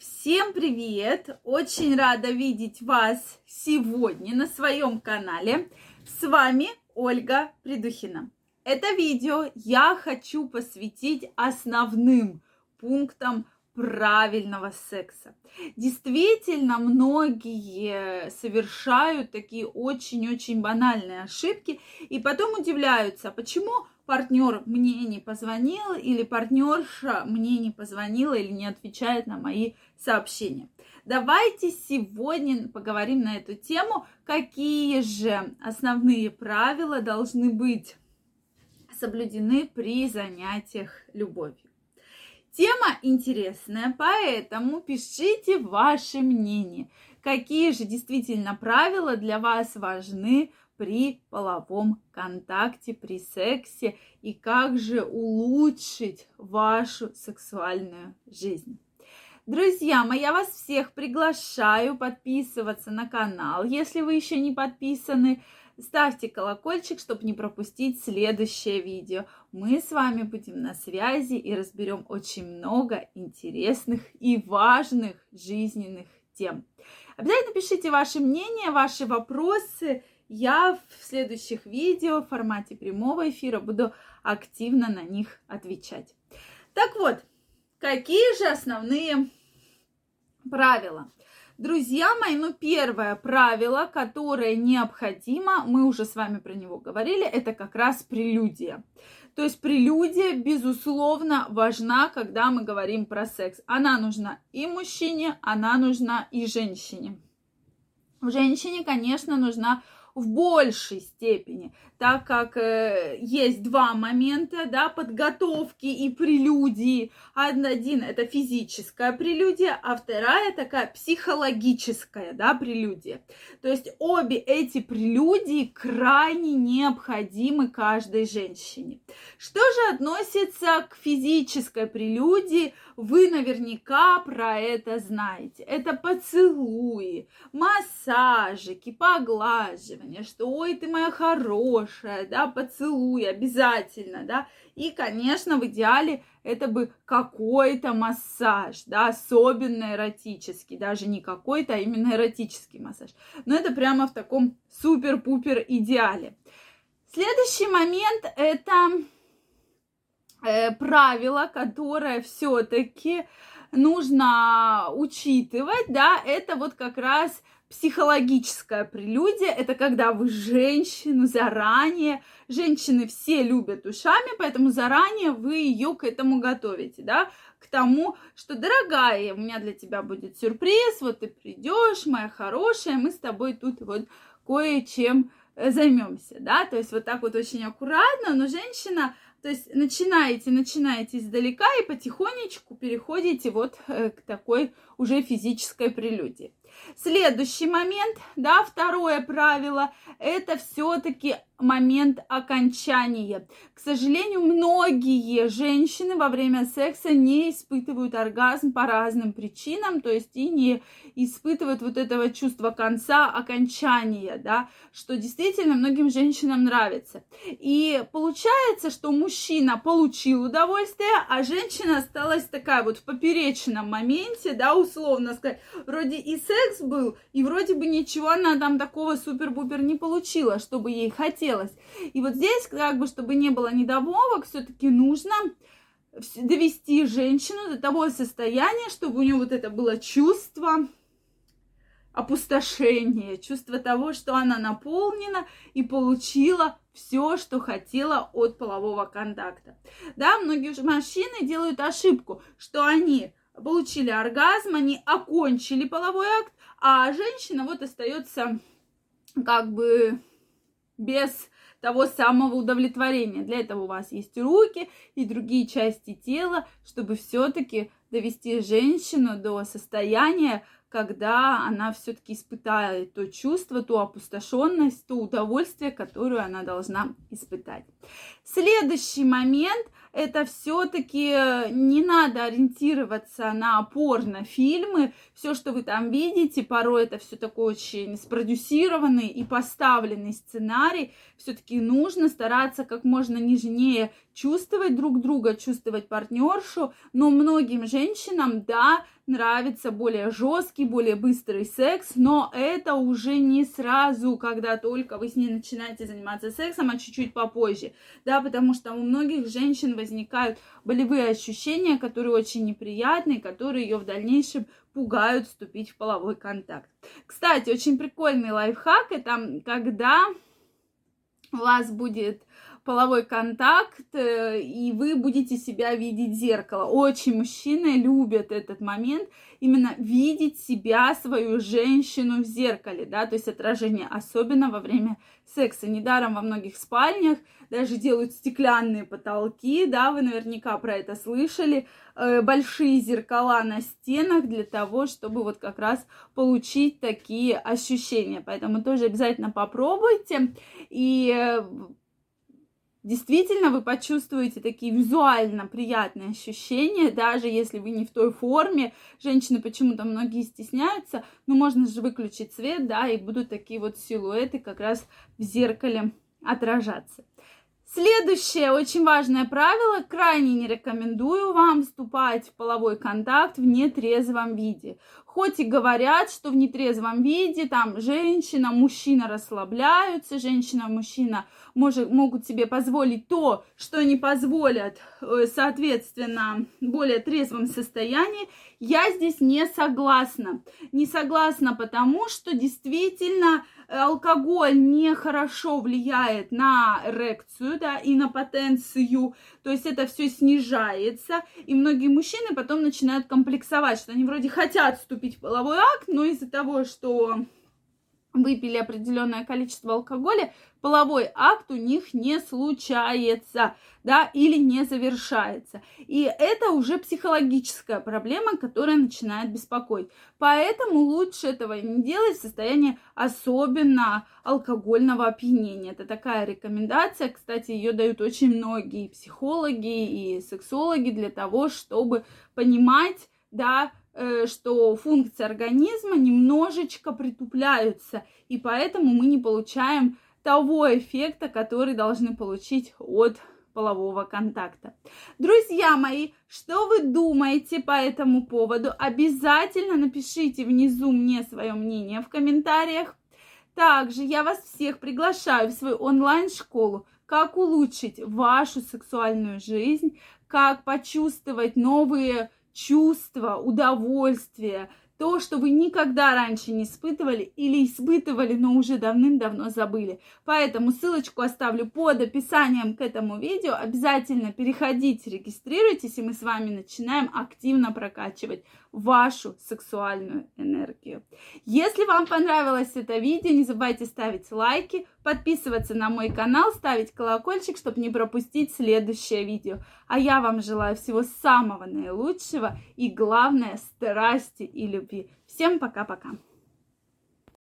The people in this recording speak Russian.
Всем привет! Очень рада видеть вас сегодня на своем канале. С вами Ольга Придухина. Это видео я хочу посвятить основным пунктам правильного секса. Действительно, многие совершают такие очень-очень банальные ошибки и потом удивляются, почему партнер мне не позвонил или партнерша мне не позвонила или не отвечает на мои сообщения. Давайте сегодня поговорим на эту тему, какие же основные правила должны быть соблюдены при занятиях любовью. Тема интересная, поэтому пишите ваше мнение. Какие же действительно правила для вас важны при половом контакте, при сексе и как же улучшить вашу сексуальную жизнь. Друзья мои, я вас всех приглашаю подписываться на канал, если вы еще не подписаны. Ставьте колокольчик, чтобы не пропустить следующее видео. Мы с вами будем на связи и разберем очень много интересных и важных жизненных тем. Обязательно пишите ваше мнение, ваши вопросы. Я в следующих видео в формате прямого эфира буду активно на них отвечать. Так вот, какие же основные правила? Друзья мои, ну первое правило, которое необходимо, мы уже с вами про него говорили, это как раз прелюдия. То есть прелюдия, безусловно, важна, когда мы говорим про секс. Она нужна и мужчине, она нужна и женщине. Женщине, конечно, нужна в большей степени, так как э, есть два момента, да, подготовки и прелюдии. Один это физическая прелюдия, а вторая такая психологическая, да, прелюдия. То есть обе эти прелюдии крайне необходимы каждой женщине. Что же относится к физической прелюдии, вы наверняка про это знаете. Это поцелуи, массажики, поглаживания, что ой, ты моя хорошая, да, поцелуй обязательно, да. И, конечно, в идеале это бы какой-то массаж, да, особенно эротический, даже не какой-то, а именно эротический массаж. Но это прямо в таком супер-пупер идеале. Следующий момент это э, правило, которое все-таки нужно учитывать, да, это вот как раз психологическая прелюдия. Это когда вы женщину заранее, женщины все любят ушами, поэтому заранее вы ее к этому готовите, да, к тому, что, дорогая, у меня для тебя будет сюрприз, вот ты придешь, моя хорошая, мы с тобой тут вот кое-чем э, займемся, да, то есть вот так вот очень аккуратно, но женщина то есть начинаете, начинаете издалека и потихонечку переходите вот э, к такой уже физической прелюдии. Следующий момент, да, второе правило, это все-таки момент окончания. К сожалению, многие женщины во время секса не испытывают оргазм по разным причинам, то есть и не испытывают вот этого чувства конца, окончания, да, что действительно многим женщинам нравится. И получается, что мужчина получил удовольствие, а женщина осталась такая вот в поперечном моменте, да, условно сказать, вроде и секс был, и вроде бы ничего она там такого супер-пупер не получила, чтобы ей хотелось. И вот здесь, как бы, чтобы не было недомовок, все-таки нужно довести женщину до того состояния, чтобы у нее вот это было чувство опустошения, чувство того, что она наполнена и получила все, что хотела от полового контакта. Да, многие мужчины делают ошибку, что они получили оргазм, они окончили половой акт, а женщина вот остается как бы без того самого удовлетворения. Для этого у вас есть руки и другие части тела, чтобы все-таки довести женщину до состояния, когда она все-таки испытает то чувство, ту опустошенность, то удовольствие, которую она должна испытать. Следующий момент – это все-таки э, не надо ориентироваться на порно-фильмы. Все, что вы там видите, порой это все такой очень спродюсированный и поставленный сценарий. Все-таки нужно стараться как можно нежнее чувствовать друг друга, чувствовать партнершу. Но многим женщинам, да, нравится более жесткий, более быстрый секс, но это уже не сразу, когда только вы с ней начинаете заниматься сексом, а чуть-чуть попозже, да, потому что у многих женщин возникают болевые ощущения, которые очень неприятные, которые ее в дальнейшем пугают вступить в половой контакт. Кстати, очень прикольный лайфхак, это когда у вас будет половой контакт, э, и вы будете себя видеть в зеркало. Очень мужчины любят этот момент, именно видеть себя, свою женщину в зеркале, да, то есть отражение, особенно во время секса. Недаром во многих спальнях даже делают стеклянные потолки, да, вы наверняка про это слышали, э, большие зеркала на стенах для того, чтобы вот как раз получить такие ощущения. Поэтому тоже обязательно попробуйте. И э, действительно вы почувствуете такие визуально приятные ощущения, даже если вы не в той форме. Женщины почему-то многие стесняются, но можно же выключить свет, да, и будут такие вот силуэты как раз в зеркале отражаться. Следующее очень важное правило. Крайне не рекомендую вам вступать в половой контакт в нетрезвом виде. Хоть и говорят, что в нетрезвом виде там женщина, мужчина расслабляются, женщина, мужчина может, могут себе позволить то, что не позволят, э, соответственно, в более трезвом состоянии, я здесь не согласна. Не согласна потому, что действительно алкоголь нехорошо влияет на эрекцию, да, и на потенцию, то есть это все снижается, и многие мужчины потом начинают комплексовать, что они вроде хотят вступить в половой акт, но из-за того, что выпили определенное количество алкоголя, половой акт у них не случается, да, или не завершается. И это уже психологическая проблема, которая начинает беспокоить. Поэтому лучше этого не делать в состоянии особенно алкогольного опьянения. Это такая рекомендация, кстати, ее дают очень многие психологи и сексологи для того, чтобы понимать, да, что функции организма немножечко притупляются, и поэтому мы не получаем того эффекта, который должны получить от полового контакта. Друзья мои, что вы думаете по этому поводу? Обязательно напишите внизу мне свое мнение в комментариях. Также я вас всех приглашаю в свою онлайн-школу как улучшить вашу сексуальную жизнь, как почувствовать новые чувство, удовольствие, то, что вы никогда раньше не испытывали или испытывали, но уже давным-давно забыли. Поэтому ссылочку оставлю под описанием к этому видео. Обязательно переходите, регистрируйтесь, и мы с вами начинаем активно прокачивать вашу сексуальную энергию. Если вам понравилось это видео, не забывайте ставить лайки, подписываться на мой канал, ставить колокольчик, чтобы не пропустить следующее видео. А я вам желаю всего самого наилучшего и главное страсти и любви. Всем пока-пока.